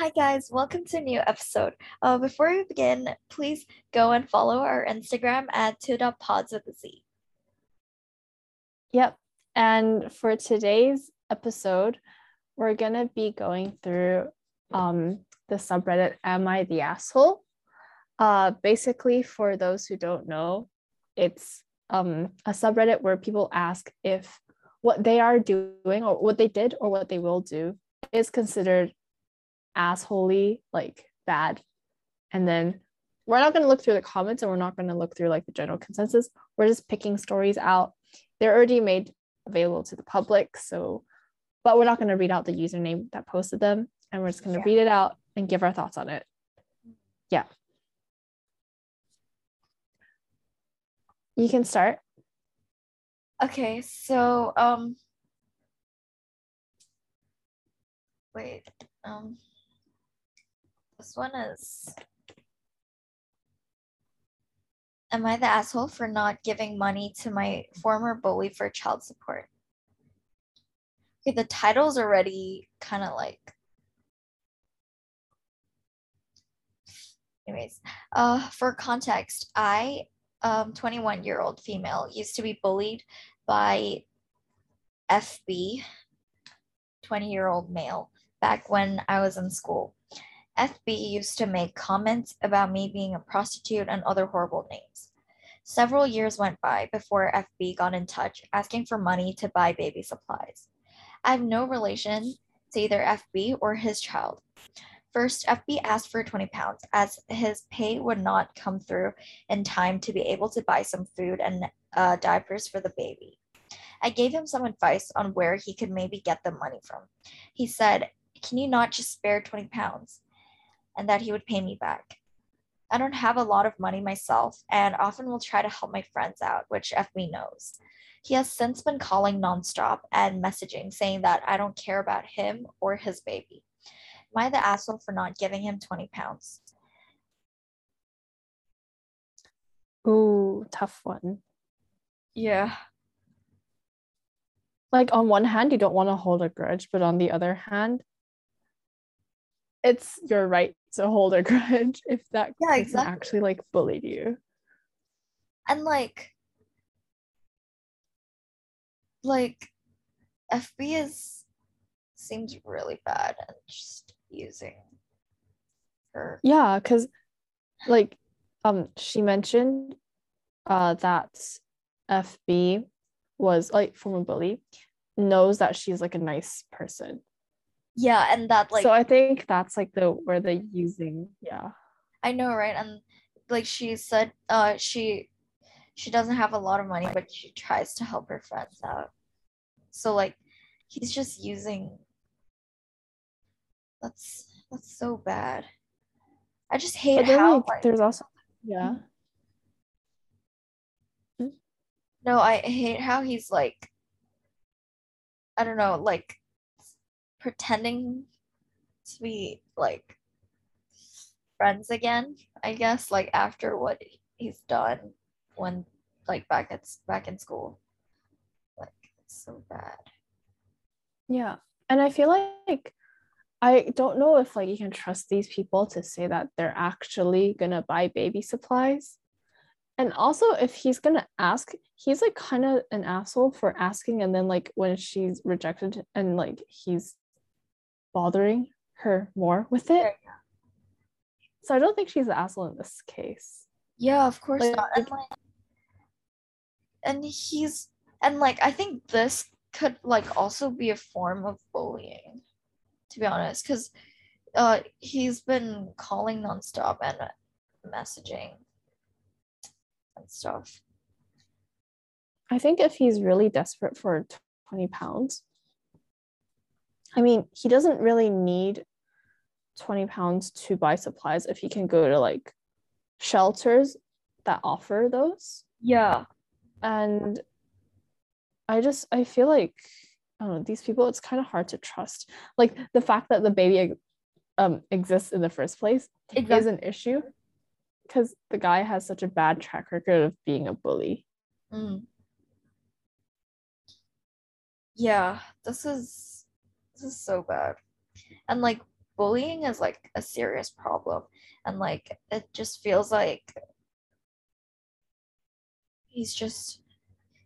Hi, guys. Welcome to a new episode. Uh, before we begin, please go and follow our Instagram at two.pods with a Z. Yep. And for today's episode, we're going to be going through um, the subreddit Am I the Asshole? Uh, basically, for those who don't know, it's um, a subreddit where people ask if what they are doing or what they did or what they will do is considered assholey, like bad. And then we're not going to look through the comments and we're not going to look through like the general consensus. We're just picking stories out. They're already made available to the public. So, but we're not going to read out the username that posted them and we're just going to yeah. read it out and give our thoughts on it. Yeah. You can start. Okay, so um wait, um this one is Am I the asshole for not giving money to my former bully for child support? Okay, the title's already kind of like anyways uh for context i um 21 year old female used to be bullied by fb 20 year old male back when i was in school fb used to make comments about me being a prostitute and other horrible names several years went by before fb got in touch asking for money to buy baby supplies i have no relation to either fb or his child First, FB asked for 20 pounds as his pay would not come through in time to be able to buy some food and uh, diapers for the baby. I gave him some advice on where he could maybe get the money from. He said, Can you not just spare 20 pounds? And that he would pay me back. I don't have a lot of money myself and often will try to help my friends out, which FB knows. He has since been calling nonstop and messaging saying that I don't care about him or his baby. Am I the asshole for not giving him 20 pounds? Ooh, tough one. Yeah. Like on one hand, you don't want to hold a grudge, but on the other hand, it's your right to hold a grudge if that yeah, person exactly. actually like bullied you. And like like FB is seems really bad and just using her. Yeah, because like um she mentioned uh that FB was like from a bully knows that she's like a nice person. Yeah, and that like so I think that's like the where the using yeah. I know, right? And like she said, uh she she doesn't have a lot of money, but she tries to help her friends out. So like he's just using that's that's so bad. I just hate how like, like, there's also yeah. Hmm? No, I hate how he's like I don't know, like pretending to be like friends again, I guess, like after what he's done when like back at back in school. Like it's so bad. Yeah. And I feel like I don't know if like you can trust these people to say that they're actually gonna buy baby supplies. And also if he's gonna ask, he's like kind of an asshole for asking and then like when she's rejected and like he's bothering her more with it. So I don't think she's the asshole in this case. Yeah, of course like, not. And like and he's and like I think this could like also be a form of bullying to be honest, because uh, he's been calling nonstop and messaging and stuff. I think if he's really desperate for 20 pounds, I mean, he doesn't really need 20 pounds to buy supplies if he can go to like shelters that offer those. Yeah. And I just, I feel like I don't know, these people, it's kind of hard to trust. Like the fact that the baby um, exists in the first place exactly. is an issue because the guy has such a bad track record of being a bully. Mm. Yeah, this is this is so bad. And like bullying is like a serious problem and like it just feels like he's just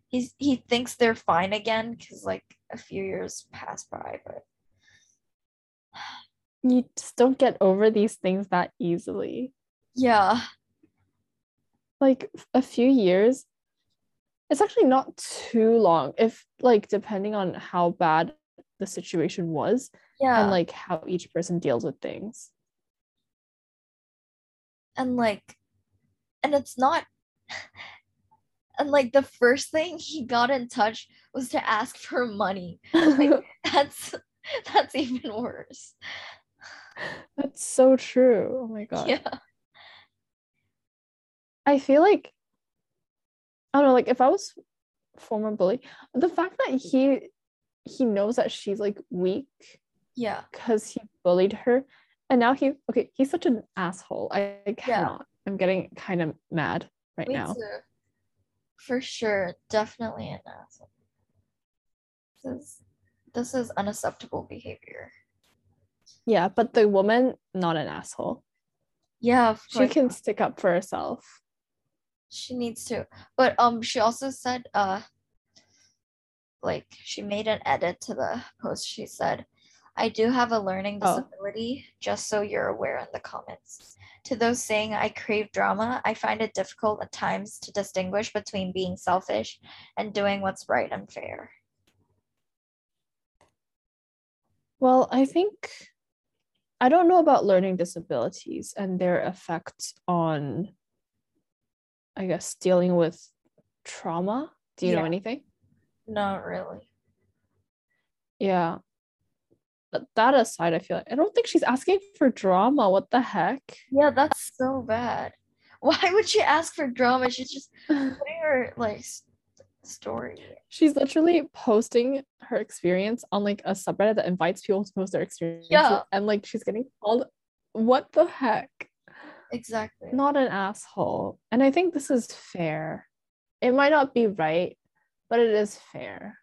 he's he thinks they're fine again because like a few years pass by but You just don't get over these things that easily. yeah Like a few years, it's actually not too long if like depending on how bad the situation was yeah and like how each person deals with things. and like and it's not and like the first thing he got in touch was to ask for money that's that's even worse That's so true. Oh my god. yeah I feel like I don't know, like if I was former bully, the fact that he he knows that she's like weak yeah because he bullied her, and now he okay, he's such an asshole. I, I cannot. I'm getting kind of mad right me now. too. for sure definitely an asshole this is this is unacceptable behavior Yeah, but the woman not an asshole. yeah She can stick up for herself. she needs to but um she also said uh like she made an edit to the post she said i do have a learning Oh. disability just so you're aware in the comments to those saying i crave drama i find it difficult at times to distinguish between being selfish and doing what's right and fair Well, I think I don't know about learning disabilities and their effects on, I guess, dealing with trauma. Do you know anything? Not really Yeah. But that aside, I feel like I don't think she's asking for drama. What the heck? yeah that's so bad why would she ask for drama she's just putting her like story she's literally posting her experience on like a subreddit that invites people to post their experience. Yeah. And like she's getting called what the heck? exactly Not an asshole. And I think this is fair. It might not be right, but it is fair.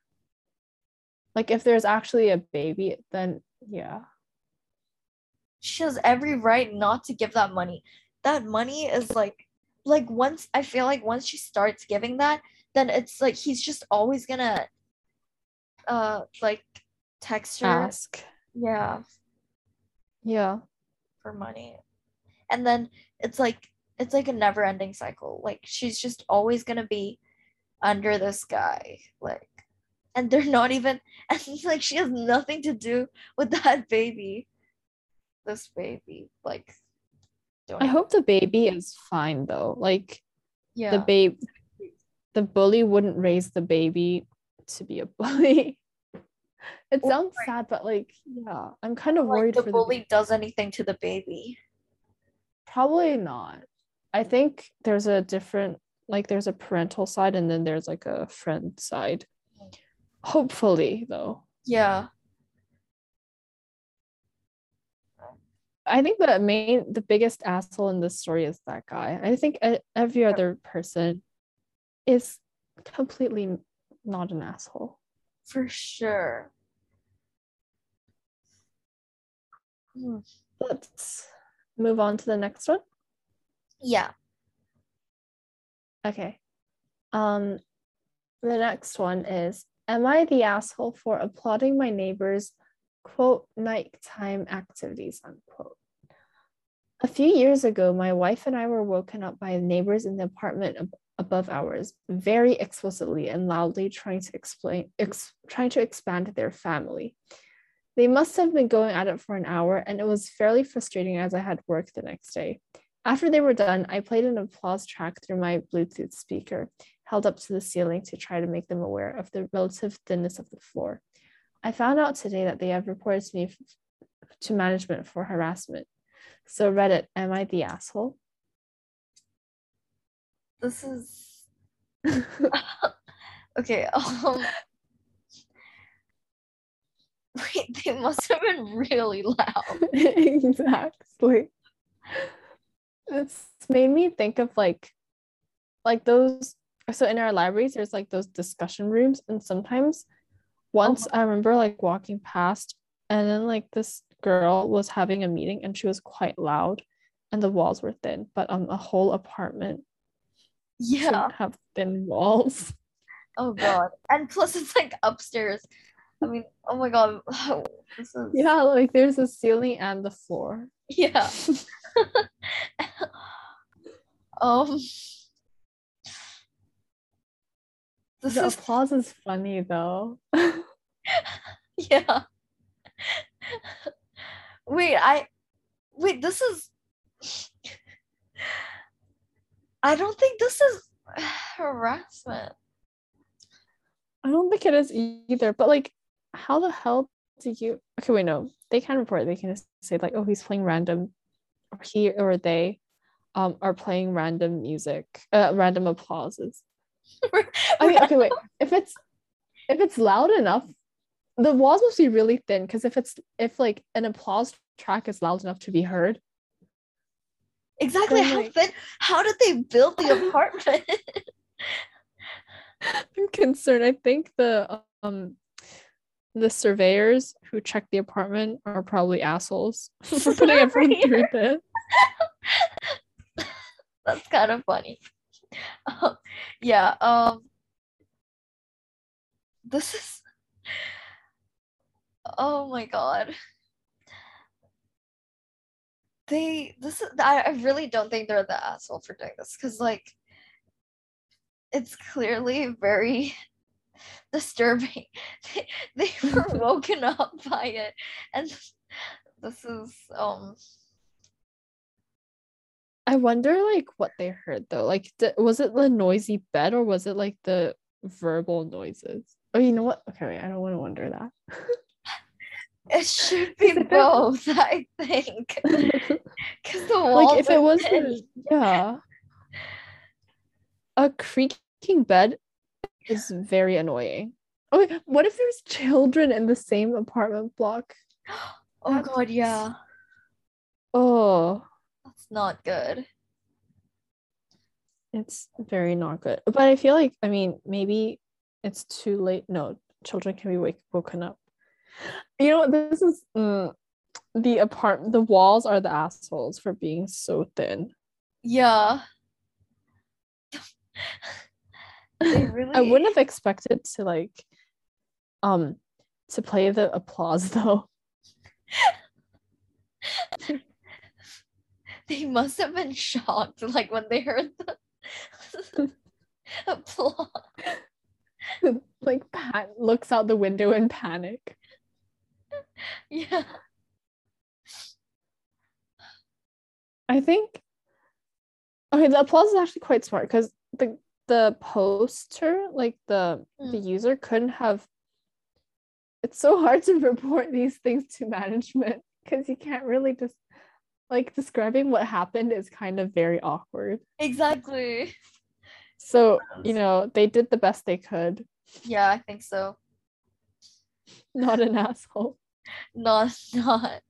Like if there's actually a baby, then yeah. she has every right not to give that money. That money is like like once I feel like once she starts giving that, then it's like he's just always gonna uh like text her Ask. yeah Yeah. for money. And then it's like it's like a never ending cycle. Like she's just always gonna be under this guy. Like and they're not even and like she has nothing to do with that baby. This baby. Like don't I even- hope the baby is fine though. Like yeah. the babe the bully wouldn't raise the baby to be a bully. It Or, sounds like- sad, but like, yeah, I'm kind of like worried the for the bully baby. does anything to the baby. Probably not. I think there's a different, like, there's a parental side and then there's like a friend side. Hopefully, though. Yeah. I think the main, the biggest asshole in this story is that guy. I think every other person is completely not an asshole. For sure. Hmm. Let's move on to the next one. Yeah. Okay. Um, the next one is Am I the asshole for applauding my neighbor's quote nighttime activities unquote? A few years ago, my wife and I were woken up by neighbors in the apartment ab- above ours, very explicitly and loudly trying to explain, ex- trying to expand their family. They must have been going at it for an hour, and it was fairly frustrating as I had work the next day. After they were done, I played an applause track through my Bluetooth speaker, held up to the ceiling to try to make them aware of the relative thinness of the floor. I found out today that they have reported to me to management for harassment. So, Reddit, am I the asshole? This is okay. Um wait, they must have been really loud. exactly. It's made me think of like like those so in our libraries there's like those discussion rooms and sometimes once I remember like walking past and then like this girl was having a meeting and she was quite loud and the walls were thin, but um a whole apartment Yeah. shouldn't have thin walls. Oh god. And plus it's like upstairs. I mean, oh my god. This is Yeah, like there's a ceiling and the floor. yeah. um this The is applause is funny though. yeah. Wait, I wait, this is I don't think this is harassment. I don't think it is either, but like, how the hell do you? Okay, wait, no, they can report. They can just say like, oh, he's playing random, he or they, um, are playing random music, uh, random applauses. I mean, okay, wait. If it's if it's loud enough, the walls must be really thin. Because if it's if like an applause track is loud enough to be heard, Exactly. Then, How like- thin how did they build the apartment? I'm concerned. I think the um the surveyors who checked the apartment are probably assholes for putting everyone through this. That's kind of funny. Um, yeah, um this is oh my god. They this is I, I really don't think they're the asshole for doing this because like it's clearly very disturbing. They, they were woken up by it and this is um I wonder like what they heard though. Like d- was it the noisy bed or was it like the verbal noises? Oh, you know what? Okay, wait, I don't want to wonder that. It should be both, I think. Because the walls like if it was yeah. A creaking bed is very annoying. Oh, wait, what if there's children in the same apartment block? Oh That's- god, yeah. Oh, That's not good. it's very not good. But I feel like, I mean, maybe it's too late. No, children can be wake- woken up. You know, this is mm, the apartment. The walls are the assholes for being so thin. Yeah. Really I wouldn't have expected to like, um, to play the applause though. they must have been shocked like when they heard the applause. like Pat looks out the window in panic. Yeah. I think okay, the applause is actually quite smart because the the poster, like the the mm. user couldn't have it's so hard to report these things to management because you can't really just like describing what happened is kind of very awkward. Exactly. So, you know, they did the best they could. Yeah, I think so. Not an asshole. Not not.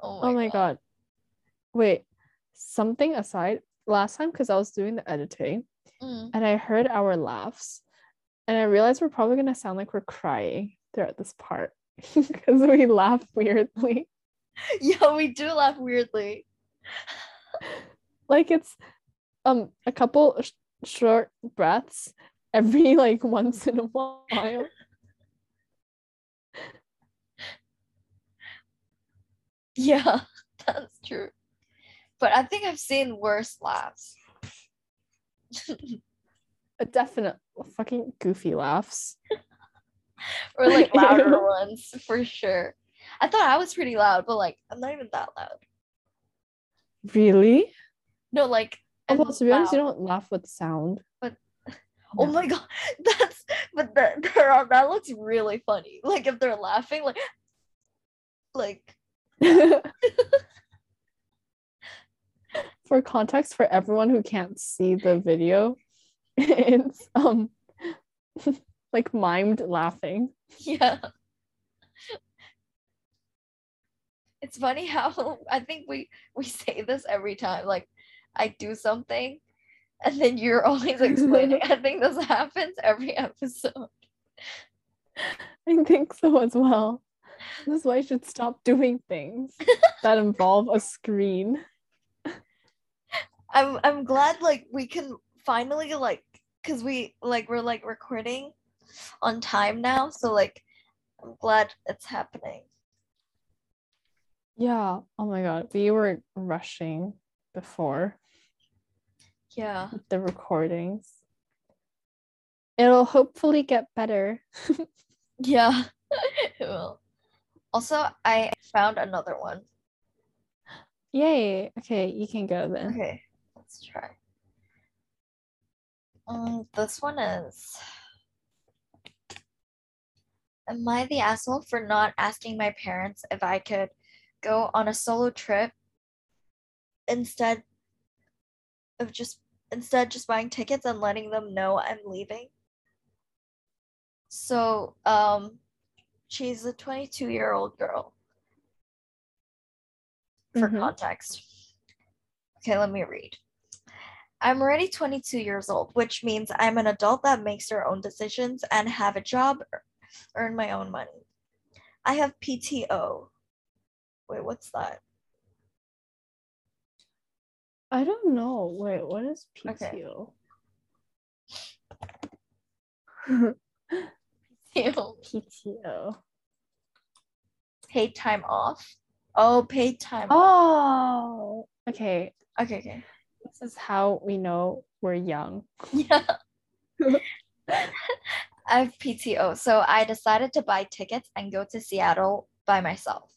Oh my, Oh my god. Wait, something aside, last time because I was doing the editing Mm. and I heard our laughs, and I realized we're probably gonna sound like we're crying throughout this part because we laugh weirdly. Yeah, we do laugh weirdly. Like it's um a couple sh- short breaths every like once in a while. Yeah, that's true. But I think I've seen worse laughs. A definite fucking goofy laughs. or like louder ones for sure. I thought I was pretty loud, but like I'm not even that loud. Really? No, like Oh, well, to be honest, you don't laugh with sound. But oh my god, that's but that that that looks really funny. Like if they're laughing, like like for context for everyone who can't see the video it's um like mimed laughing yeah. It's funny how I think we we say this every time. Like I do something, and then you're always explaining. I think this happens every episode. i think so as well This is why I should stop doing things that involve a screen. I'm I'm glad like we can finally like because we like we're like recording on time now, so like I'm glad it's happening. Yeah. Oh my god. We were rushing before Yeah. the recordings. It'll hopefully get better. Yeah. it will. Also, I found another one. Yay. Okay, you can go then. Okay, let's try. Um, this one is Am I the asshole for not asking my parents if I could go on a solo trip instead of just instead just buying tickets and letting them know I'm leaving? So, um, she's a 22 year old girl. For Mhm. context. Okay, let me read. I'm already 22 years old, which means I'm an adult that makes their own decisions and have a job, earn my own money. I have PTO. Wait, what's that? I don't know. Wait, what is PTO? Okay. PTO? PTO. paid time off. Oh, paid time. off. Oh, okay. Okay, okay. This is how we know we're young. Yeah. I have PTO, so I decided to buy tickets and go to Seattle by myself.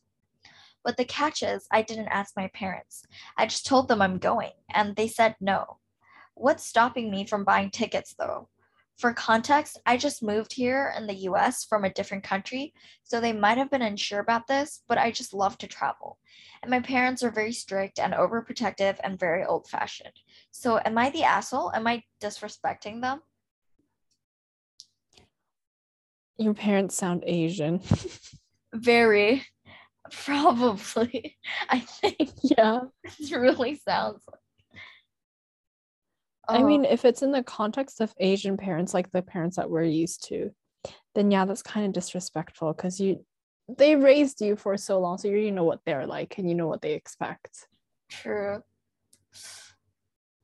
But the catch is, I didn't ask my parents. I just told them I'm going, and they said no. What's stopping me from buying tickets, though? For context, I just moved here in the US from a different country, so they might have been unsure about this, but I just love to travel. And my parents are very strict and overprotective and very old fashioned. So, am I the asshole? Am I disrespecting them? Your parents sound Asian. Very, probably. I think yeah. it really sounds like. I Oh, mean, if it's in the context of Asian parents, like the parents that we're used to, then yeah, that's kind of disrespectful because you they raised you for so long, so you already know what they're like and you know what they expect. true.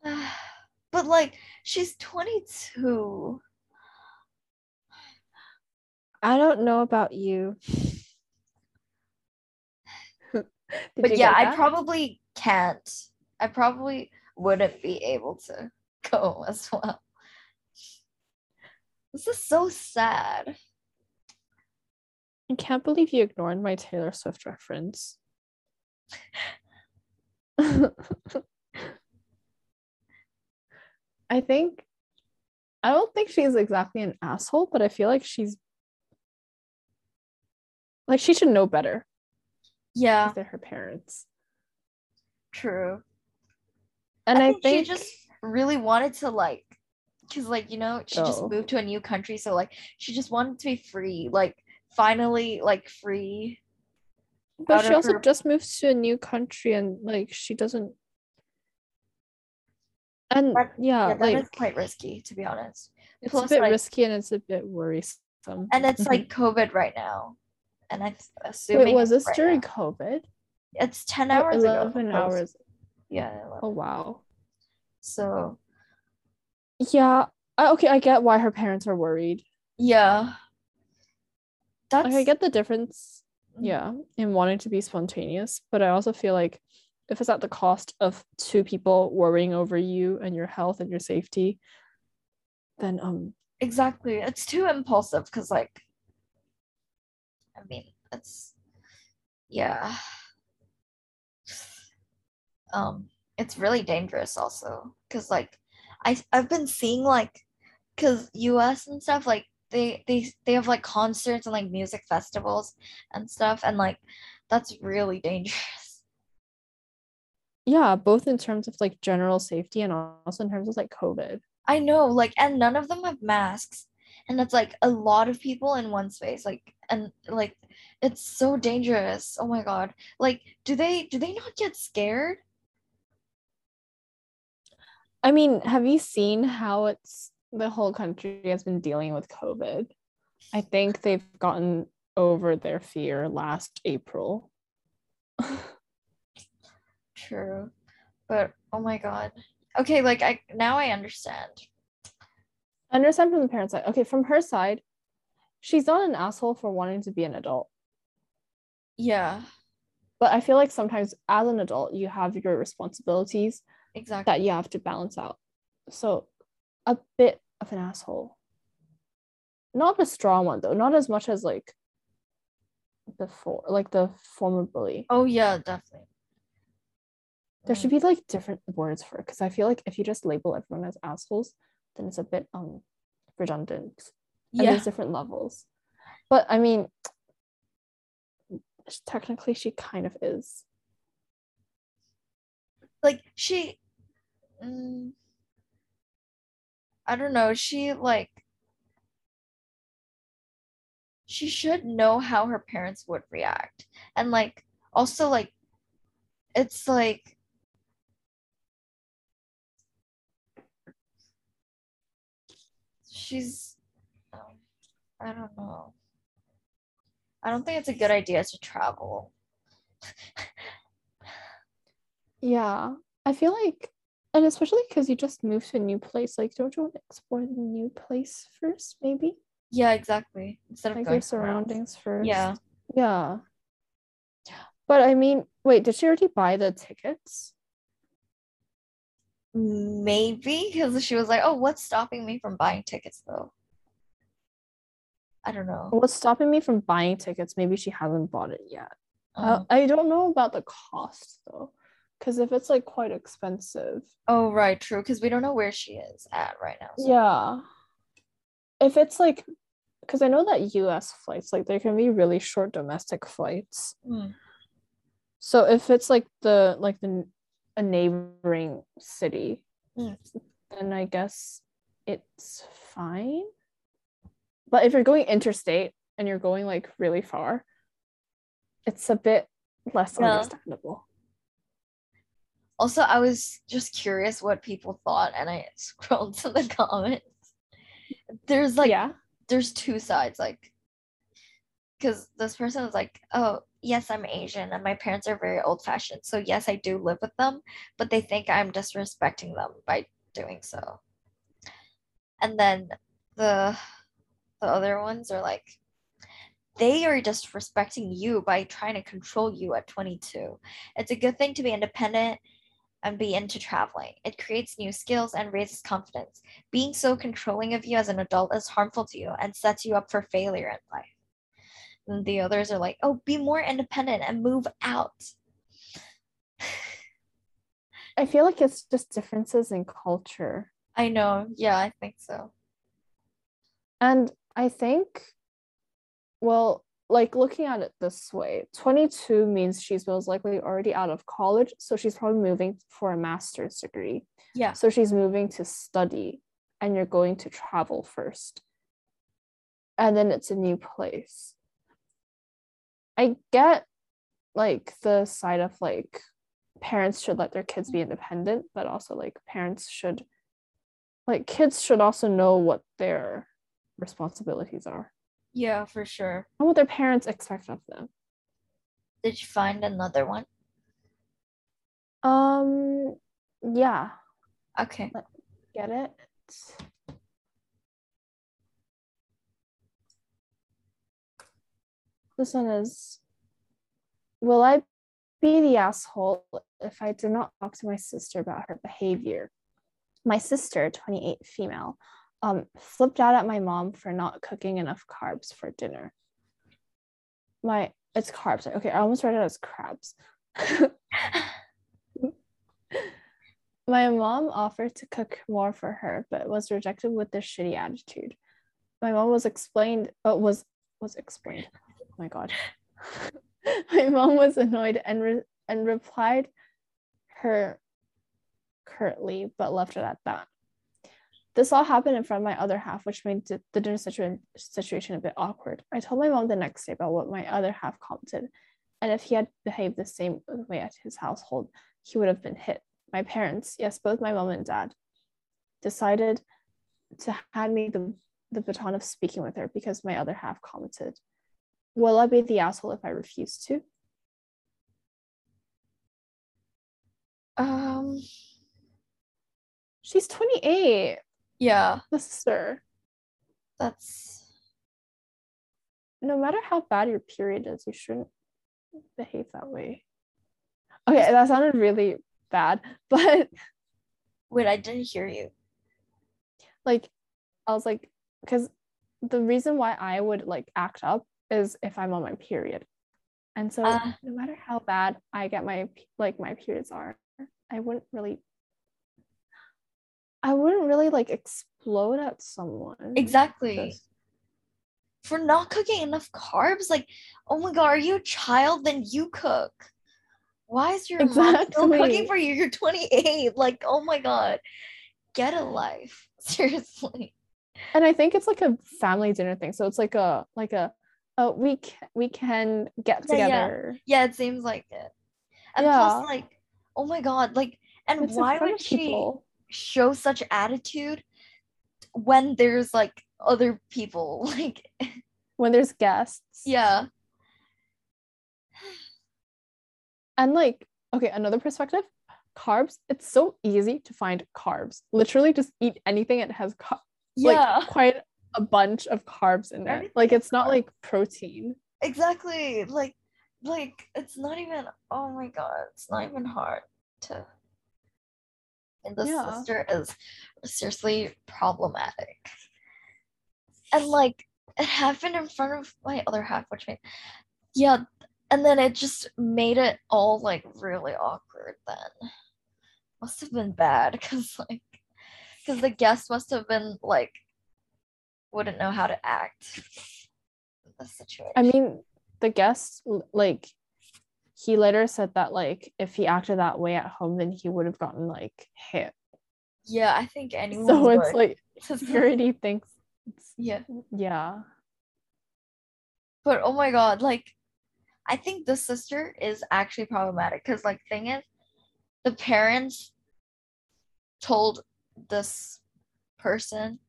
But like, she's 22. I don't know about you. But you yeah, I probably can't. I probably wouldn't be able to go as well. This is so sad. I can't believe you ignored my Taylor Swift reference. I think I don't think she's exactly an asshole, but I feel like she's like she should know better Yeah, they're her parents. true. And I, I think, think she just really wanted to like, cause like you know she just oh. moved to a new country, so like she just wanted to be free, like finally like free. but she also her- just moved to a new country and like she doesn't and That- yeah, yeah, that like is quite risky to be honest. it's plus, a bit like- risky and it's a bit worrisome. And it's like COVID right now, and I'm assuming. Wait, was this right during now. COVID? It's 10 hours ago. 11 post. hours. Yeah. 11. Oh wow. So Yeah. I, okay, I get why her parents are worried. yeah. That's Like I get the difference, Mm. yeah, in wanting to be spontaneous, but I also feel like if it's at the cost of two people worrying over you and your health and your safety, then um exactly. It's too impulsive because like, I mean, it's yeah. Um, it's really dangerous also because like, I I've been seeing like, because U.S. and stuff like they they they have like concerts and like music festivals and stuff and like that's really dangerous. yeah, both in terms of like general safety and also in terms of like COVID. I know, like, and none of them have masks. And it's like a lot of people in one space. Like, and like, it's so dangerous. Oh my God. Like, do they, do they not get scared? I mean, have you seen how it's the whole country has been dealing with COVID? I think they've gotten over their fear last April. True. But oh my god. Okay, like I now I understand. I understand from the parents' side. Okay, from her side, she's not an asshole for wanting to be an adult. Yeah, But I feel like sometimes as an adult, you have your responsibilities exactly. that you have to balance out. So a bit of an asshole. Not a strong one though, not as much as like before, like the former bully. Oh yeah, definitely. There should be like different words for it because I feel like if you just label everyone as assholes, then it's a bit um redundant. And yeah. there's different levels. But I mean, technically she kind of is. like she mm, i don't know she like she should know how her parents would react and like also like it's like she's um, i don't know i don't think it's a good idea to travel Yeah. I feel like and especially because you just moved to a new place, like don't you want to explore the new place first, maybe? yeah exactly instead of Like your surroundings first. yeah Yeah. But I mean, wait, did she already buy the tickets? Maybe because she was like, "Oh, what's stopping me from buying tickets though?" I don't know. What's stopping me from buying tickets? Maybe she hasn't bought it yet. Uh, Um, I don't know about the cost though. Because if it's like quite expensive, oh, right, true. Because we don't know where she is at right now. so- yeah. If it's like, because I know that US flights, like there can be really short domestic flights. Hmm. So if it's like the like the a neighboring city, Mm. then I guess it's fine. But if you're going interstate and you're going like really far, it's a bit less Yeah. understandable. Also, I was just curious what people thought, and I scrolled to the comments. There's like, yeah. there's two sides, like, because this person was like, "Oh, yes, I'm Asian, and my parents are very old-fashioned, so yes, I do live with them, but they think I'm disrespecting them by doing so." And then the the other ones are like, they are disrespecting you by trying to control you at 22. It's a good thing to be independent and be into traveling. It creates new skills and raises confidence. Being so controlling of you as an adult is harmful to you and sets you up for failure in life. And the others are like, oh, be more independent and move out. I feel like it's just differences in culture. I know. Yeah, I think so. And I think, well, like looking at it this way, 22 means she's most likely already out of college. So she's probably moving for a master's degree. Yeah. So she's moving to study, and you're going to travel first. And then it's a new place. I get like the side of like parents should let their kids be independent, but also like parents should, like, kids should also know what their responsibilities are Yeah, for sure. and what their parents expect of them. Did you find another one? Um, yeah, Okay. get it. This one is Will I be the asshole if I do not talk to my sister about her behavior? My sister, 28 female, um, flipped out at my mom for not cooking enough carbs for dinner. My it's carbs. Okay, I almost read it as crabs. My mom offered to cook more for her, but was rejected with this shitty attitude. My mom was explained, uh, was was explained. Oh my god. My mom was annoyed and re- and replied her curtly, but left it at that. This all happened in front of my other half, which made the dinner situa- situation a bit awkward. I told my mom the next day about what my other half commented, and if he had behaved the same way at his household, he would have been hit my parents, yes, both my mom and dad, decided to hand me the, the baton of speaking with her because my other half commented. will I be the asshole if I refuse to? Um She's 28, yeah, the sister. that's No matter how bad your period is, you shouldn't behave that way. Okay, that sounded really bad, but wait, I didn't hear you. like I was like, because the reason why I would like act up is if I'm on my period. And so Uh. no matter how bad I get my like my periods are, I wouldn't really I wouldn't really like explode at someone. Exactly. just- For not cooking enough carbs, like, oh my god, are you a child? Then you cook. Why is your mom still cooking for you? You're 28. Like, oh my god. Get a life. Seriously. and I think it's like a family dinner thing. So it's like a like a uh, we we can get Yeah, yeah. together. Yeah, it seems like it. And Yeah. plus, like, oh my god, like, and It's why would she people. Show such attitude when there's like other people? Like, when there's guests. yeah. And like, okay, another perspective, carbs, it's so easy to find carbs. Literally just eat anything it has ca- Yeah. like quite a bunch of carbs in. Everything Like it's not like protein. Exactly. Like like it's not even oh my god, it's not even hard to and the Yeah. sister is seriously problematic. And like it happened in front of my other half, which made yeah, and then it just made it all like really awkward then. Must have been bad because like because the guest must have been like wouldn't know how to act in this situation. I mean, the guest like he later said that like if he acted that way at home, then he would have gotten like hit. Yeah, I think anyone. So it's would. like It's he already thinks it's, yeah, yeah. but oh my god, like, I think the sister is actually problematic because, like, thing is, the parents told this person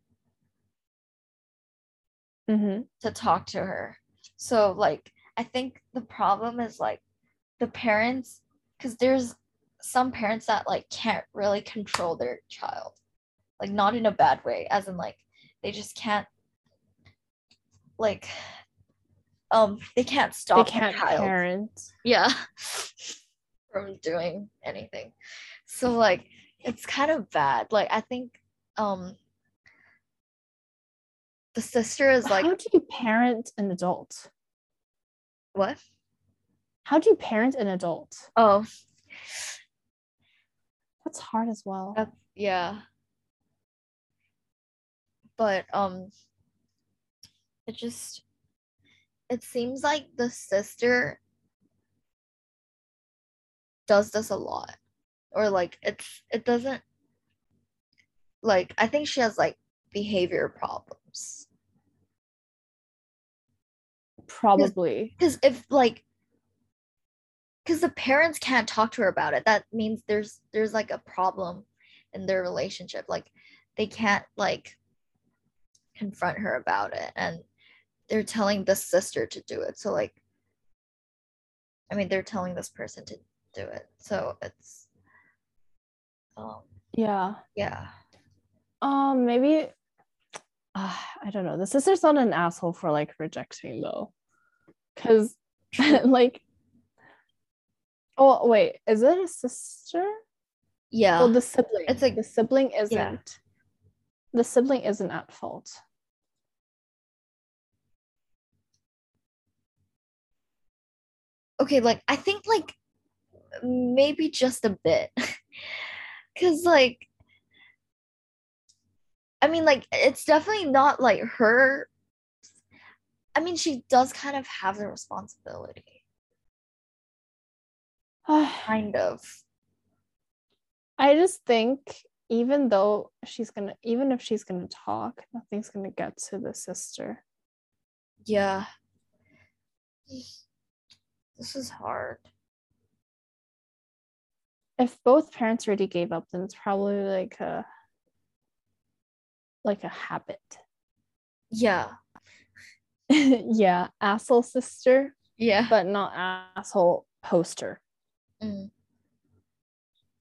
hmm to talk to her. So, like, I think the problem is like the parents, because there's some parents that like can't really control their child, like not in a bad way, as in like they just can't, like, um, they can't stop. They can't their child, parent. yeah, from doing anything. So like, it's kind of bad. Like, I think, um. The sister is like How do you parent an adult? what? How do you parent an adult? Oh, That's hard as well. That's yeah. But um it just it seems like the sister does this a lot. Or like it's it doesn't like I think she has like behavior problems. Probably. Cuz if like cuz the parents can't talk to her about it, that means there's there's like a problem in their relationship. Like they can't like confront her about it and they're telling the sister to do it. So like I mean they're telling this person to do it. So it's um Yeah. yeah. Um, maybe uh, I don't know. The sister's not an asshole for like rejecting though. Cause like oh wait, is it a sister? Yeah. Oh, the sibling. It's like- the sibling isn't. The sibling isn't at fault. okay, like I think like maybe just a bit. Cause like I mean like it's definitely not like her I mean she does kind of have the responsibility. Kind of. I just think even though she's gonna even if she's gonna talk, nothing's gonna get to the sister. Yeah. This is hard. If both parents already gave up, then it's probably like a like a habit. Yeah. yeah, asshole sister, Yeah. but not asshole poster. Mm.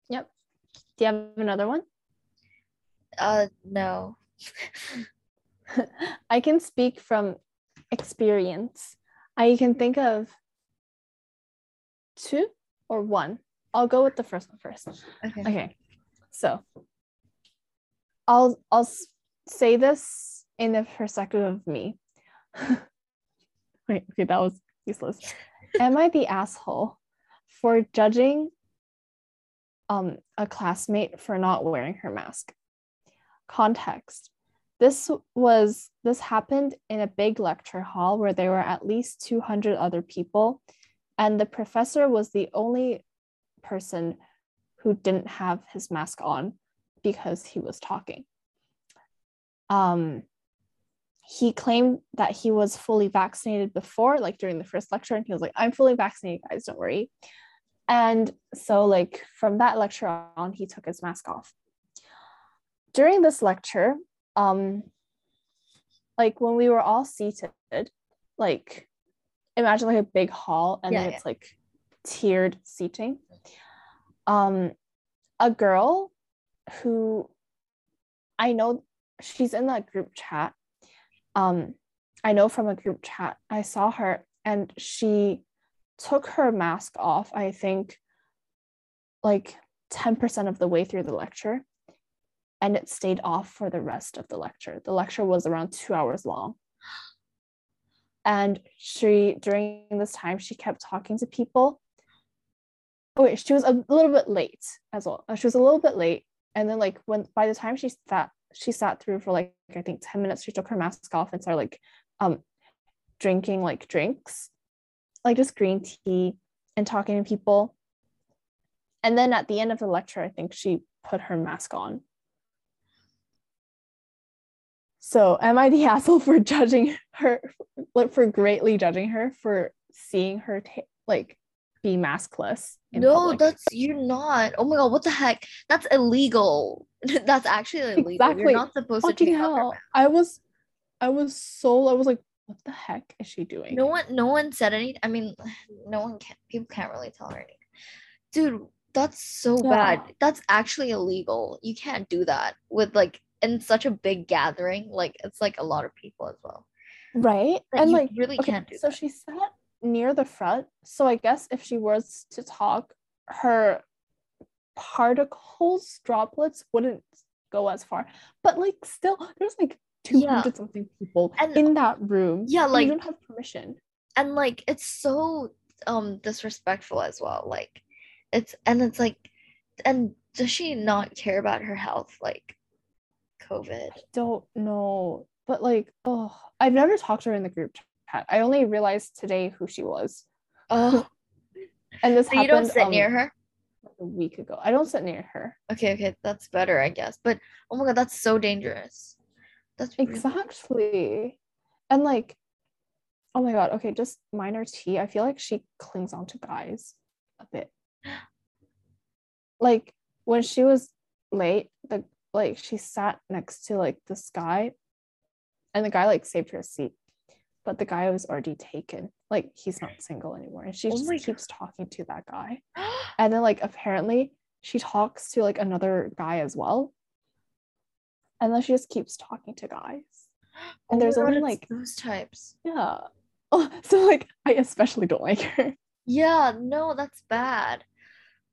Yep. Do you have another one? Uh, no. I can speak from experience. I can think of two or one. I'll go with the first one first. Okay. Okay. So I'll I'll say this in the perspective of me. Wait, okay, that was useless. Am I the asshole for judging um a classmate for not wearing her mask? Context. This was this happened in a big lecture hall where there were at least 200 other people and the professor was the only person who didn't have his mask on because he was talking. Um, he claimed that he was fully vaccinated before, like during the first lecture, and he was like, I'm fully vaccinated, guys, don't worry. And so, like, from that lecture on, he took his mask off. During this lecture, um, like when we were all seated, like imagine like a big hall and Yeah, then yeah. it's like tiered seating. Um, a girl who I know she's in that group chat. Um, I know from a group chat, I saw her and she took her mask off, I think like 10% of the way through the lecture. And it stayed off for the rest of the lecture. The lecture was around two hours long. And she, during this time, she kept talking to people. Oh, wait, she was a little bit late as well. Uh, She was a little bit late. And then, like, when by the time she sat, she sat through for like, I think 10 minutes, she took her mask off and started like um drinking like drinks, like just green tea and talking to people. And then at the end of the lecture, I think she put her mask on. So am I the asshole for judging her, like for greatly judging her for seeing her ta- like be maskless? No, public? that's you're not. Oh my god, what the heck? That's illegal. that's actually illegal. Exactly. You're not supposed to fucking take off your hell. I was, I was so I was like, what the heck is she doing? No one, no one said anything. I mean, no one can. People can't really tell her anything. Dude, that's so bad. That's actually illegal. You can't do that with like in such a big gathering. Like it's like a lot of people as well. right? And you like, really okay, can't do so that. she sat near the front. So I guess if she was to talk, her particles droplets wouldn't go as far. But like, still, there's like two Yeah. something people And- in that room. Yeah, like- you don't have permission. and like it's so um disrespectful as well like it's and it's like and does she not care about her health like covid don't know, but like, oh, I've never talked to her in the group chat. I only realized today who she was, oh and this so you don't sit near um, her a week ago. I don't sit near her. okay okay that's better i guess but oh my god that's so dangerous that's really- Exactly, and like, oh my god. Okay, just minor T. I feel like she clings on to guys a bit. Like when she was late, the like she sat next to like this guy, and the guy like saved her seat, but the guy was already taken. Like he's not single anymore, and she Oh just keeps talking to that guy. And then like apparently she talks to like another guy as well. And then she just keeps talking to guys. Oh And my there's God, only like those types yeah. Oh, so like I especially don't like her. yeah no that's bad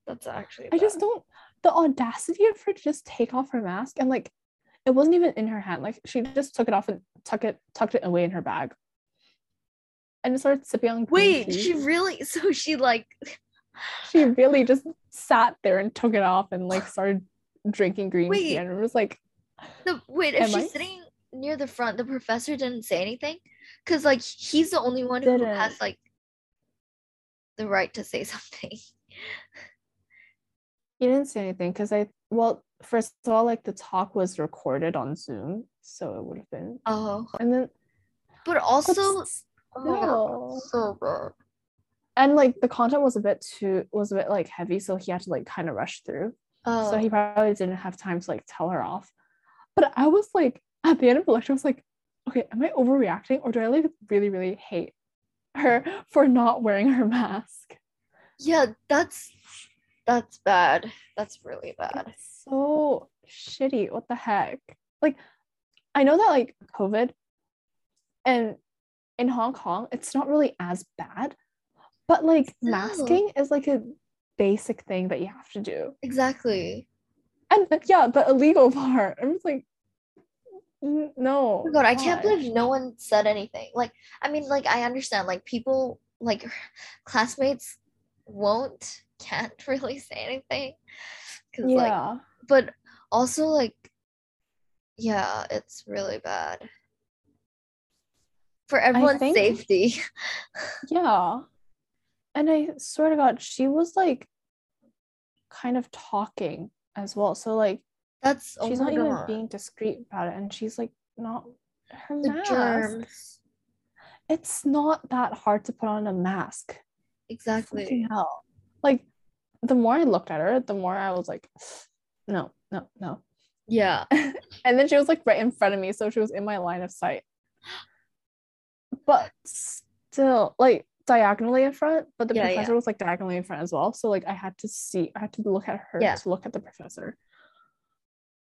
that's actually I just don't the audacity of her to just take off her mask and like it wasn't even in her hand. Like she just took it off and tuck it tucked it away in her bag. And started sipping on green wait tea. she really so she like she really just sat there and took it off and like started drinking green Wait. tea and it was like The wait, if Am she's I? sitting near the front, the professor didn't say anything, because like he's the only one who Didn't. has like the right to say something. he didn't say anything because I well first of all like the talk was recorded on Zoom so it would have been Oh, and then but also, oh my God, still- so bad. and like the content was a bit too was a bit like heavy so he had to like kind of rush through Oh, so he probably didn't have time to like tell her off but I was like at the end of the lecture I was like okay, am I overreacting or do I like really, really hate her for not wearing her mask? Yeah, that's that's bad. That's really bad. It's so shitty. What the heck? Like, I know that like COVID and in Hong Kong, it's not really as bad, but like No. masking is like a basic thing that you have to do. Exactly. And yeah, the illegal part. I'm just like, no. Oh god, I can't believe no one said anything. Like, I mean, like I understand, like people, like classmates, won't, can't really say anything, like, Yeah. but also like, yeah, it's really bad for everyone's think- safety. Yeah. And I swear to God, she was like kind of talking as well. So like That's she's not even being discreet about it. And she's like not her the mask. germs. It's not that hard to put on a mask. Exactly. Fucking hell. Like the more I looked at her, the more I was like, no, no, no. Yeah. And then she was like right in front of me, so she was in my line of sight. But still, like diagonally in front, but the Yeah, yeah. professor was like diagonally in front as well. So like I had to see, I had to look at her Yeah. to look at the professor.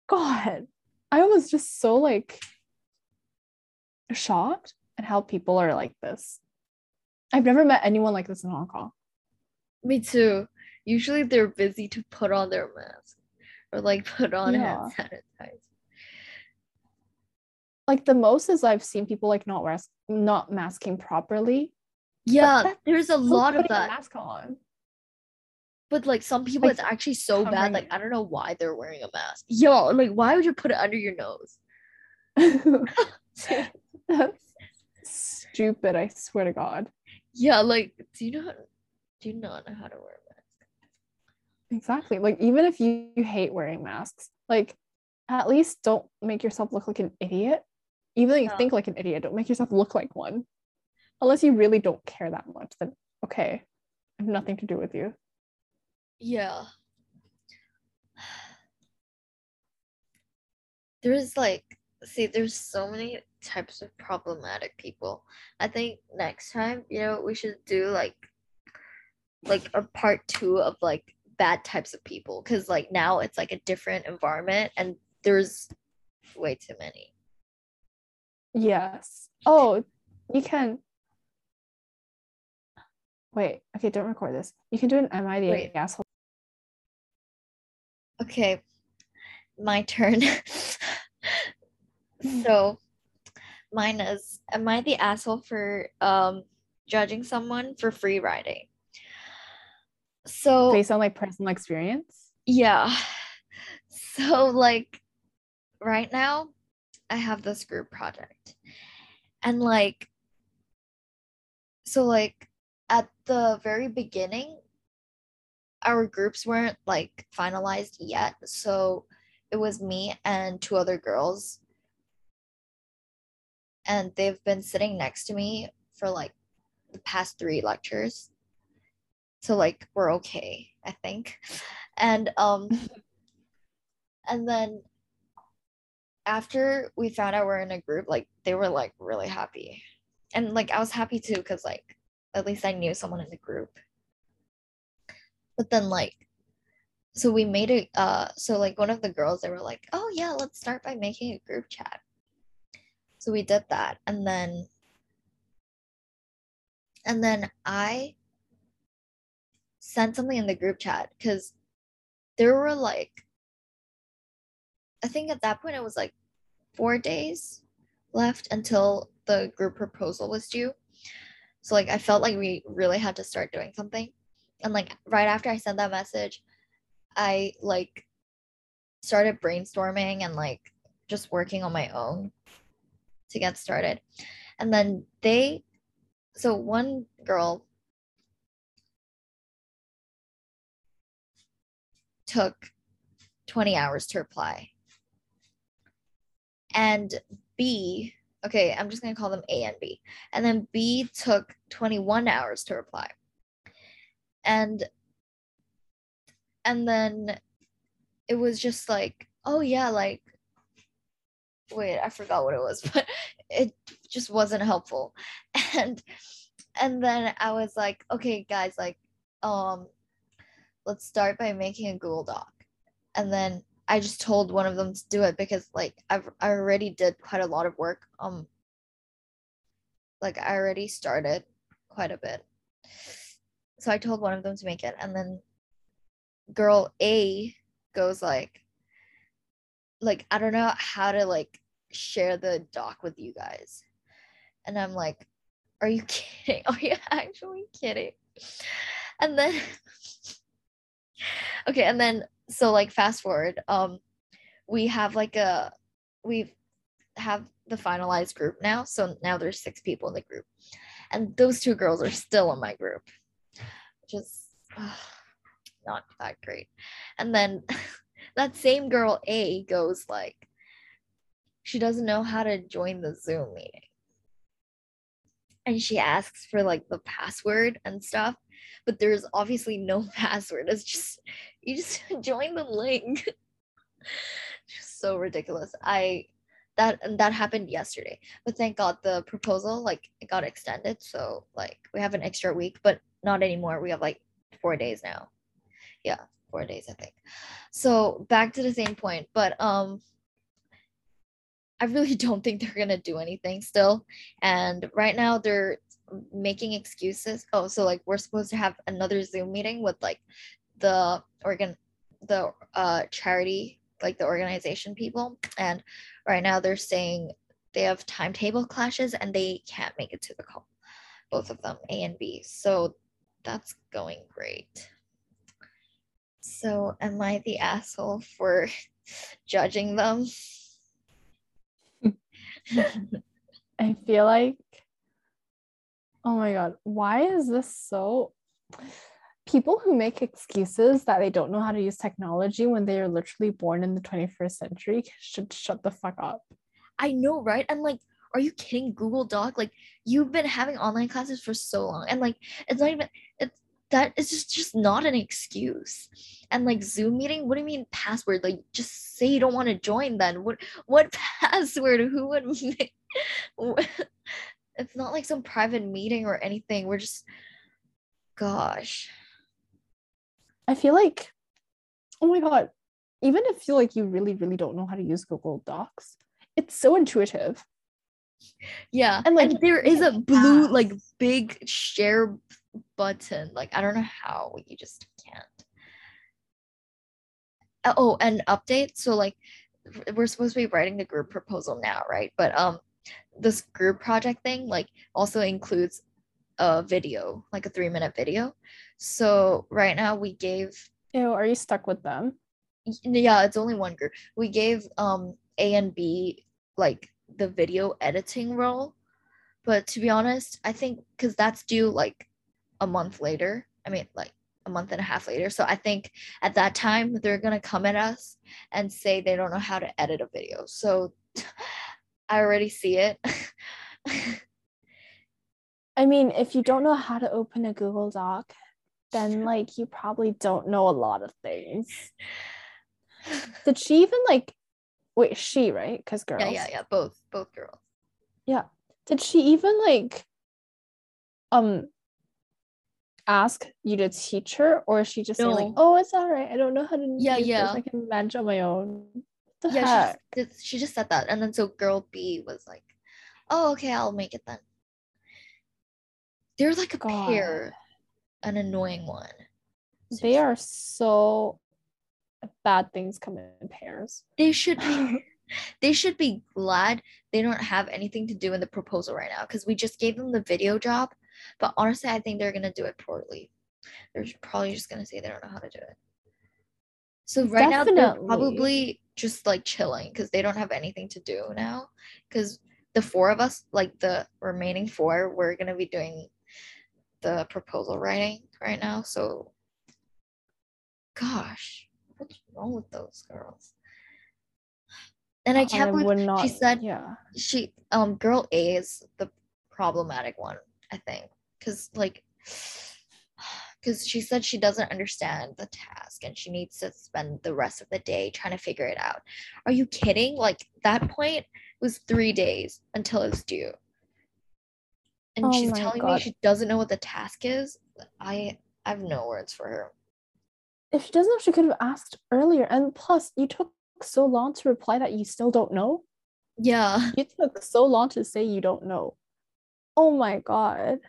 God, I was just so like shocked at how people are like this. I've never met anyone like this in Hong Kong. Me too. Usually they're busy to put on their mask or like put on Yeah. hand sanitizer. Like the most is I've seen people like not wear not masking properly. Yeah, there's a lot of that. mask on. But like some people, Like, it's actually so bad. Like. I don't know why they're wearing a mask. Yo, like why would you put it under your nose? That's stupid, I swear to God. yeah, like do you know? Do you not know how to wear a mask? Exactly. Like, even if you, you hate wearing masks, like, at least don't make yourself look like an idiot. Even though you Yeah. think like an idiot, don't make yourself look like one. Unless you really don't care that much, then okay, I have nothing to do with you. Yeah. There's like, see, there's so many types of problematic people. I think next time, you know, we should do like, like a part two of like bad types of people, because like now it's like a different environment and there's way too many. Yes. Oh, you can. Wait, okay, don't record this. You can do an Am I the Wait. asshole? Okay, my turn. so, mine is Am I the asshole for um judging someone for free riding? So, Based on like personal experience? yeah. So, like, right now, I have this group project. And, like, so, like, at the very beginning, our groups weren't like finalized yet. So, it was me and two other girls. And they've been sitting next to me for like the past three lectures. So, like, we're okay, I think. And, um, and then after we found out we're in a group, like they were like really happy. And like I was happy too, because like at least I knew someone in the group. But then like so we made it uh so like one of the girls they were like, oh yeah, let's start by making a group chat. So we did that and then and then I sent something in the group chat because there were like I think at that point it was like four days left until the group proposal was due. So like I felt like we really had to start doing something. And like right after I sent that message, I like started brainstorming and like just working on my own to get started. And then they so one girl took 20 hours to reply. And B, okay, I'm just going to call them A and B. And then B took 21 hours to reply. And and then it was just like, oh yeah, like wait, I forgot what it was, but it just wasn't helpful. And and then I was like, okay, guys, like, um, let's start by making a Google Doc. And then I just told one of them to do it because like I've I already did quite a lot of work. Um like I already started quite a bit. So I told one of them to make it and then girl A goes like like I don't know how to like share the doc with you guys. And I'm like, are you kidding? Are you actually kidding? And then okay, and then so like fast forward, um we have like a we have the finalized group now. So now there's six people in the group. And those two girls are still in my group. Which is not that great. And then that same girl A goes like she doesn't know how to join the Zoom meeting. And she asks for like the password and stuff, but there's obviously no password. It's just you just join the link. so ridiculous. I that and that happened yesterday. But thank God the proposal like it got extended. So like we have an extra week, but not anymore. We have like four days now. Yeah, four days, I think. So back to the same point, but um I really don't think they're gonna do anything still. And right now they're making excuses. Oh, so like we're supposed to have another Zoom meeting with like the organ the uh charity, like the organization people. And right now they're saying they have timetable clashes and they can't make it to the call. Both of them, A and B. So that's going great. So am I the asshole for judging them? I feel like, oh my God, why is this so? People who make excuses that they don't know how to use technology when they are literally born in the 21st century should shut the fuck up. I know, right? And like, are you kidding? Google Doc, like, you've been having online classes for so long, and like, it's not even it's that is just just not an excuse. And like Zoom meeting, what do you mean password? Like, just say you don't want to join. Then what? What password? Who would make? It's not like some private meeting or anything. We're just, gosh. I feel like, oh my God, even if you like you really, really don't know how to use Google Docs, it's so intuitive. Yeah. And like and there is a blue, like big share button. Like I don't know how you just can't. Oh, and update. So like we're supposed to be writing the group proposal now, right? But um this group project thing like also includes a video, like a three minute video. So right now we gave Ew, are you stuck with them? Yeah, it's only one group. We gave um A and B like the video editing role. But to be honest, I think because that's due like a month later. I mean, like a month and a half later. So I think at that time they're gonna come at us and say they don't know how to edit a video. So I already see it. I mean, if you don't know how to open a Google Doc, then like you probably don't know a lot of things. Did she even like wait, she, right? Because girls. Yeah, yeah, yeah. Both, both girls. Yeah. Did she even like um ask you to teach her or is she just no. saying like oh it's all right i don't know how to yeah yeah i can manage on my own yeah she just, she just said that and then so girl b was like oh okay i'll make it then they're like a God. pair an annoying one they are so bad things come in pairs they should be they should be glad they don't have anything to do in the proposal right now because we just gave them the video job but honestly, I think they're gonna do it poorly. They're probably just gonna say they don't know how to do it. So right Definitely. now they're probably just like chilling because they don't have anything to do now. Because the four of us, like the remaining four, we're gonna be doing the proposal writing right now. So gosh, what's wrong with those girls? And I can't believe not, she said yeah. she um girl A is the problematic one I think, because like, because she said she doesn't understand the task and she needs to spend the rest of the day trying to figure it out. Are you kidding? Like that point, was three days until it's due. And Oh she's telling me she doesn't know what the task is. I I have no words for her. If she doesn't know, she could have asked earlier. And plus, you took so long to reply that you still don't know. Yeah. You took so long to say you don't know. Oh my god.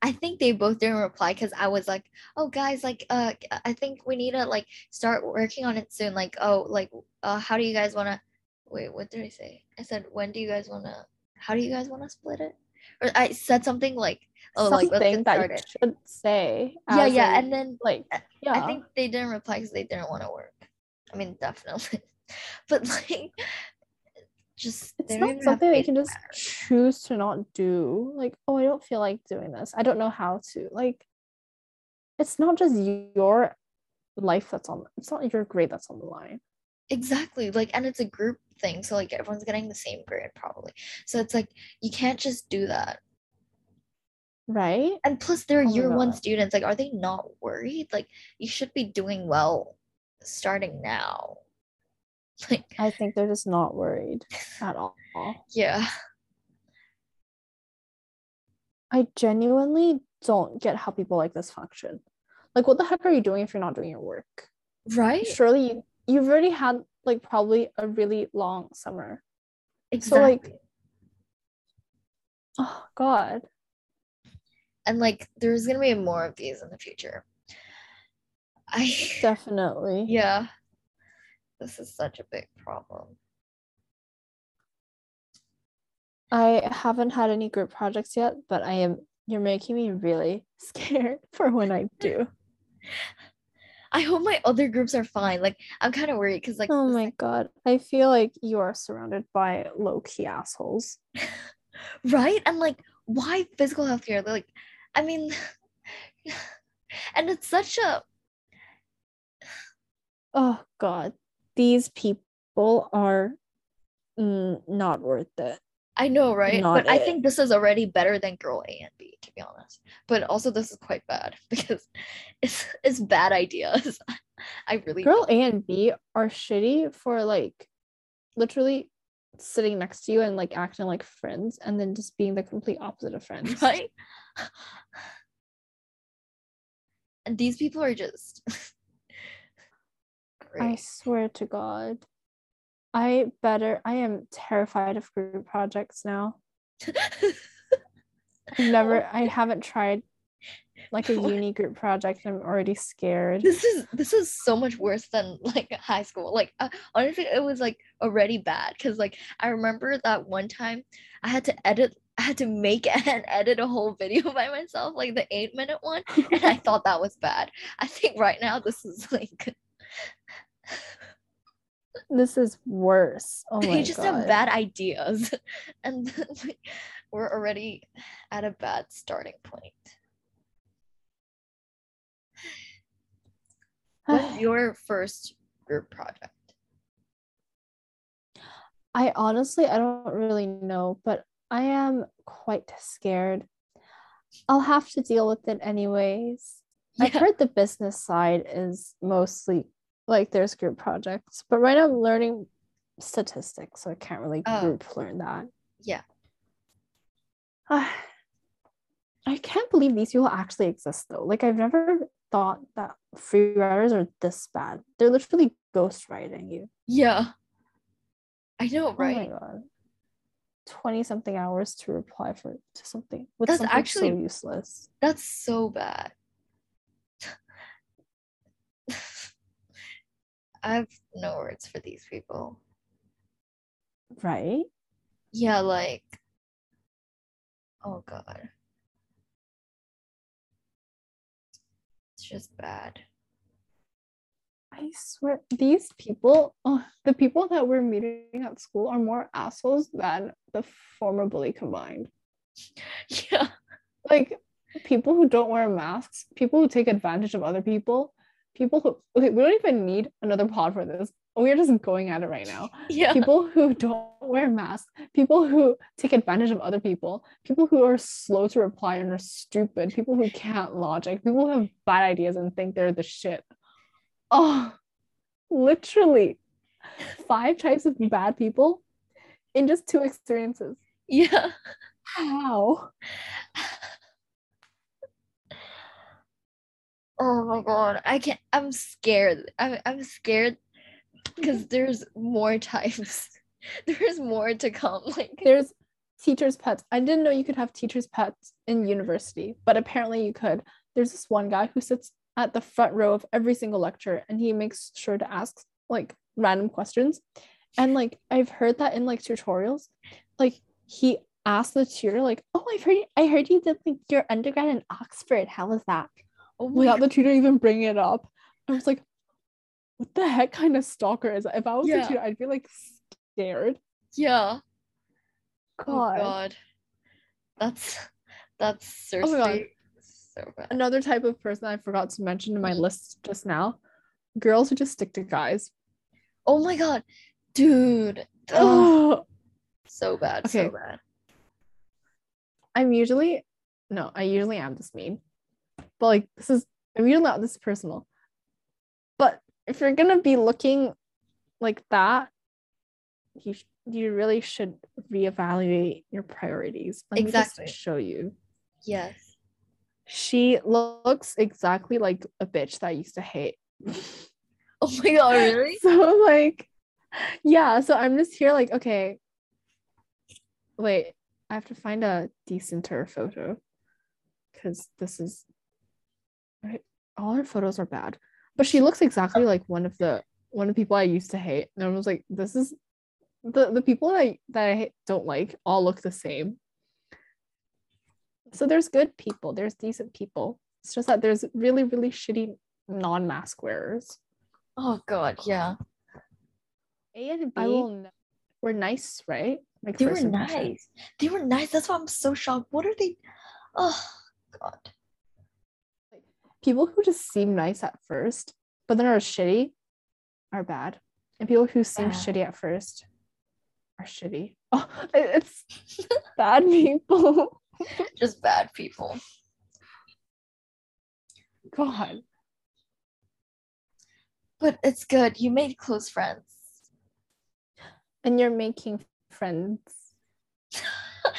I think they both didn't reply because I was like, oh guys, like uh I think we need to like start working on it soon. Like, oh, like uh how do you guys wanna wait, what did I say? I said, when do you guys wanna how do you guys wanna split it? Or I said something like, oh like let's get that started. you should say. Yeah, yeah. And then like yeah. I think they didn't reply because they didn't want to work. I mean, definitely. But like just it's not something they faith can just matter. choose to not do. Like, oh, I don't feel like doing this. I don't know how to. Like, it's not just your life that's on. It's not your grade that's on the line. Exactly. Like, and it's a group thing. So, like, everyone's getting the same grade probably. So, it's like, you can't just do that. Right? And plus, they're Oh year one students. Like, are they not worried? Like, you should be doing well starting now. Like, I think they're just not worried at all. yeah. I genuinely don't get how people like this function. Like, what the heck are you doing if you're not doing your work? Right? Surely you, you've already had like probably a really long summer. Exactly. So, like, oh God. and like, there's going to be more of these in the future. I, Definitely. yeah. This is such a big problem. I haven't had any group projects yet, but I am you're making me really scared for when I do. I hope my other groups are fine. Like, I'm kind of worried because, like, Oh my god. I feel like you are surrounded by low-key assholes. right and like why physical health care? like i mean and it's such a Oh god. These people are mm, not worth it. i know right? Not but i think this is already better than girl a and b to be honest. But also this is quite bad because it's it's bad ideas. I really Girl A and B are shitty for like literally sitting next to you and like acting like friends and then just being the complete opposite of friends. right? And these people are just I swear to God. I better I am terrified of group projects now. I've never I haven't tried like a uni group project. I'm already scared. this is this is so much worse than like high school like uh, honestly it was like already bad because like i remember that one time i had to edit i had to make and edit a whole video by myself like the eight minute one and i thought that was bad i think right now this is like This is worse. Oh my just god. have bad ideas and like, we're already at a bad starting point what's your first group project I honestly I don't really know, but I am quite scared. I'll have to deal with it anyways. I've heard the business side is mostly like there's group projects, but right now I'm learning statistics, so I can't really Oh. group learn that. yeah I can't believe these people actually exist though. Like I've never thought that free riders are this bad. They're literally ghostwriting you. yeah i know right Oh my god. 20 something hours to reply for to something with That's something so actually- useless. That's so bad. I have no words for these people. Right? Yeah, like, oh God. It's just bad. I swear these people, oh, the people that we're meeting at school are more assholes than the former bully combined. Yeah. Like people who don't wear masks, people who take advantage of other people, people who okay, we don't even need another pod for this. We're just going at it right now. Yeah. people who don't wear masks, people who take advantage of other people, people who are slow to reply and are stupid, people who can't logic, people who have bad ideas and think they're the shit. Oh, literally five types of bad people in just two experiences. Yeah. How? Oh my god. I can't I'm scared. I'm I'm scared because there's more types. There's more to come. Like There's teachers' pets. I didn't know you could have teachers' pets in university, but apparently you could. There's this one guy who sits at the front row of every single lecture and he makes sure to ask like random questions. And like I've heard that in like tutorials, like he asked the tutor, like, oh, I've heard I heard you did like your undergrad in Oxford. How was that? Oh Without the tutor even bringing it up. I was like, what the heck kind of stalker is that? If I was Yeah. the tutor, I'd be like scared. yeah. Oh god. Oh god. That's that's Oh God. seriously so bad. Another type of person I forgot to mention in my list just now. Girls who just stick to guys. Oh my god. Dude. Oh, Oh, so bad. Okay. So bad. I'm usually no, I usually am this mean. But like this is I'm usually not this personal. But if you're gonna be looking like that, you sh- you really should reevaluate your priorities. Let me just Exactly. show you. Yes. She looks exactly like a bitch that I used to hate. Oh my god, really? So like, yeah. So I'm just here like, okay. Wait, I have to find a decenter photo because this is right. All her photos are bad, but she looks exactly like one of the one of the people I used to hate. And I was like, this is the the people that I that I don't like all look the same. So there's good people, there's decent people. It's just that there's really really shitty non-mask wearers. Oh god, yeah. A and B I will will were nice, right? Like They were nice. They were nice. That's why I'm so shocked. What are they? Oh god. People who just seem nice at first, but then are shitty, are bad. And people who seem Bad. shitty at first are shitty. Oh, it's bad people. Just bad people. God. But it's good. You made close friends. And you're making friends.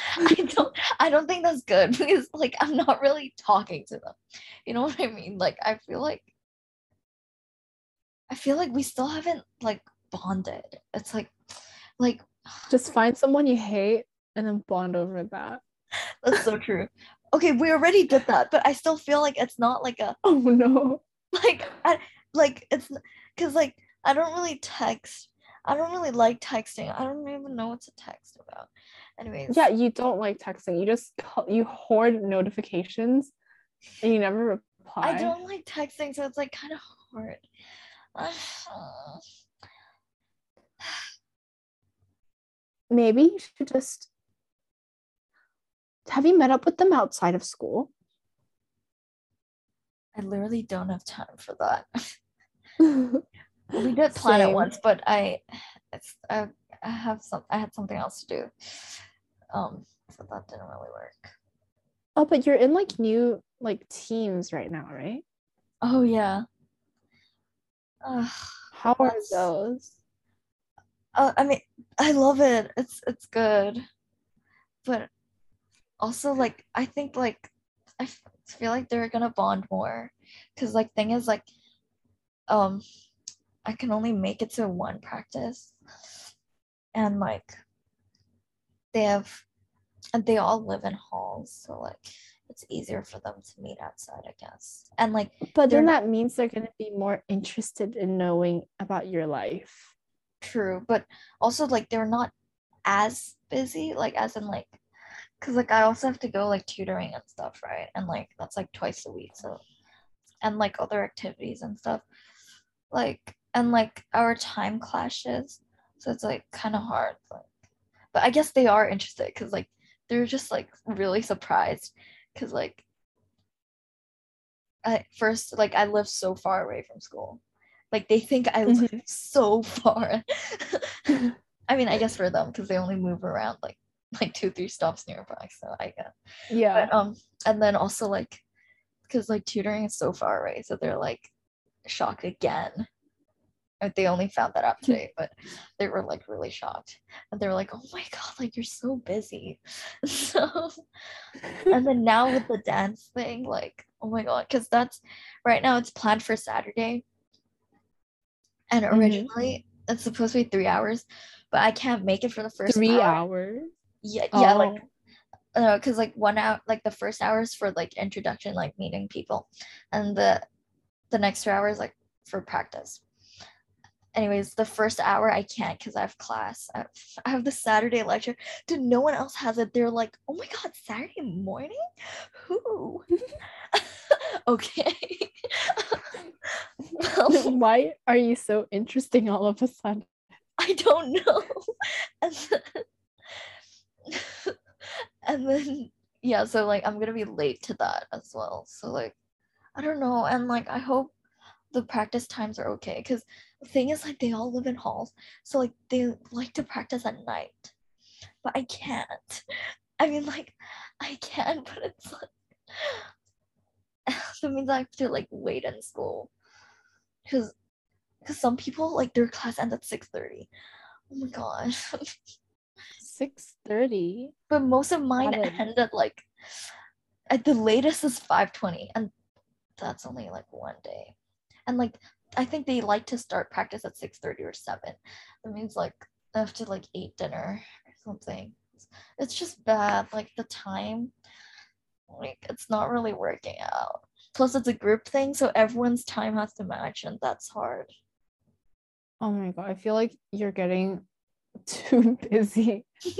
I don't I don't think that's good because like I'm not really talking to them. You know what I mean? Like I feel like I feel like we still haven't like bonded. It's like like Just find someone you hate and then bond over that. that's so true. Okay, we already did that, but I still feel like it's not like a Oh no. like I like it's because like I don't really text. I don't really like texting. I don't even know what to text about. Anyways, Yeah, you don't like texting. You just call, you hoard notifications and you never reply. I don't like texting, so it's like kind of hard. maybe you should just have you met up with them outside of school I literally don't have time for that. We did plan it once, but I, it's I, I have some. I had something else to do. Um, so that didn't really work. oh but you're in like new like teams right now right Oh yeah. Ugh. how are those Uh, I mean, I love it. It's it's good, but also like I think like I feel like they're gonna bond more, cause like thing is like, um, I can only make it to one practice, and like, they have, and they all live in halls, so like it's easier for them to meet outside, I guess, and like but then that means they're going to be more interested in knowing about your life. True, but also like they're not as busy, like as in like, cause like I also have to go like tutoring and stuff, right? And like that's like twice a week, so and like other activities and stuff, like and like our time clashes, so it's like kind of hard. Like, but I guess they are interested, cause like they're just like really surprised, cause like at first like I live so far away from school. Like they think I live so far. I mean, I guess for them because they only move around like like two, three stops nearby. So I guess. yeah But um, and then also like because like tutoring is so far away, so they're like shocked again. They only found that out today, but they were like really shocked. And they were like, oh my God, like you're so busy. So, and then now with the dance thing, like, oh my God, because that's right now it's planned for Saturday. And Mhm. originally it's supposed to be three hours, but I can't make it for the first Three hour. hours. Yeah, yeah, Oh. like uh because like one hour like the first hour is for like introduction like meeting people and the the next two hours like for practice anyways the first hour i can't because i have class. I have, I have the saturday lecture. Dude no one else has it. They're like oh my god saturday morning? Who? Okay. Well, Why are you so interesting all of a sudden? I don't know. and, then, and then yeah, so like I'm gonna be late to that as well. So like I don't know, and like I hope the practice times are okay because thing is like they all live in halls, so like they like to practice at night, but I can't. I mean like I can, but it's like that means I have to like wait in school because because some people like their class ends at 6:30. Oh my gosh. Six thirty. but most of mine Got end at like at the latest is 5:20 and that's only like one day. And like I think they like to start practice at 6:30 or 7. That means like I have to like eat dinner or something. It's just bad like the time like it's not really working out. Plus it's a group thing so everyone's time has to match and that's hard. Oh my god, I feel like you're getting too busy.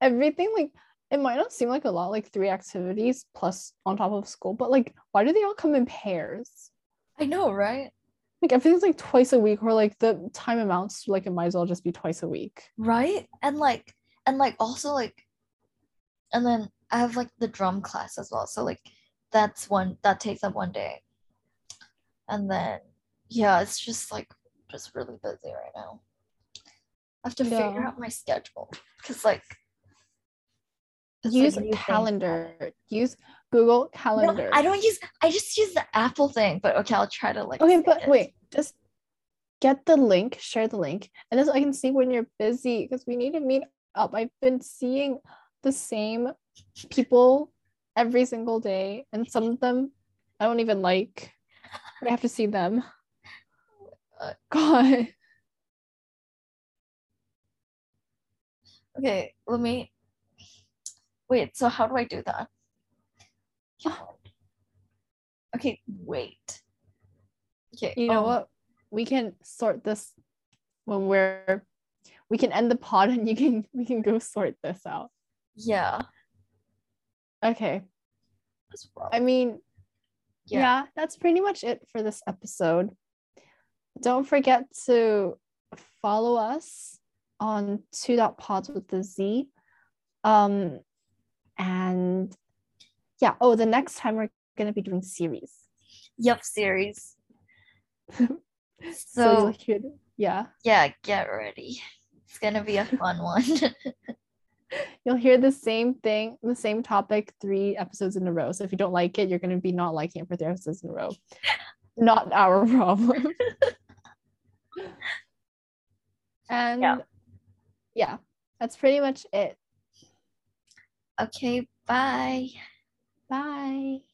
Everything like it might not seem like a lot, like three activities plus on top of school, but like why do they all come in pairs? I know, right? Like everything's like twice a week, or like the time amounts to like it might as well just be twice a week. right and like and like also like and then i have like the drum class as well so like that's one that takes up one day and then yeah it's just like just really busy right now i have to figure out my schedule because like like, Use things calendar. Use Google No, Calendar. i don't use i just use the apple thing but okay i'll try to like Okay, but it. wait, just get the link, share the link, and then I can see when you're busy because we need to meet up. I've been seeing the same people every single day, and some of them I don't even like. I have to see them. God. okay let me wait so how do i do that okay wait okay You know oh, what? We can sort this when we're we can end the pod and you can we can go sort this out. yeah Okay. I mean, Yeah. yeah. that's pretty much it for this episode. Don't forget to follow us on two dot pods with the Z. Um and yeah, oh the next time we're gonna be doing series. Yep, series. So, So yeah, yeah, get ready. It's gonna be a fun one. you'll hear the same thing, the same topic three episodes in a row. So if you don't like it, you're gonna be not liking it for three episodes in a row. Not our problem. and Yeah. yeah, that's pretty much it. okay, bye. Bye.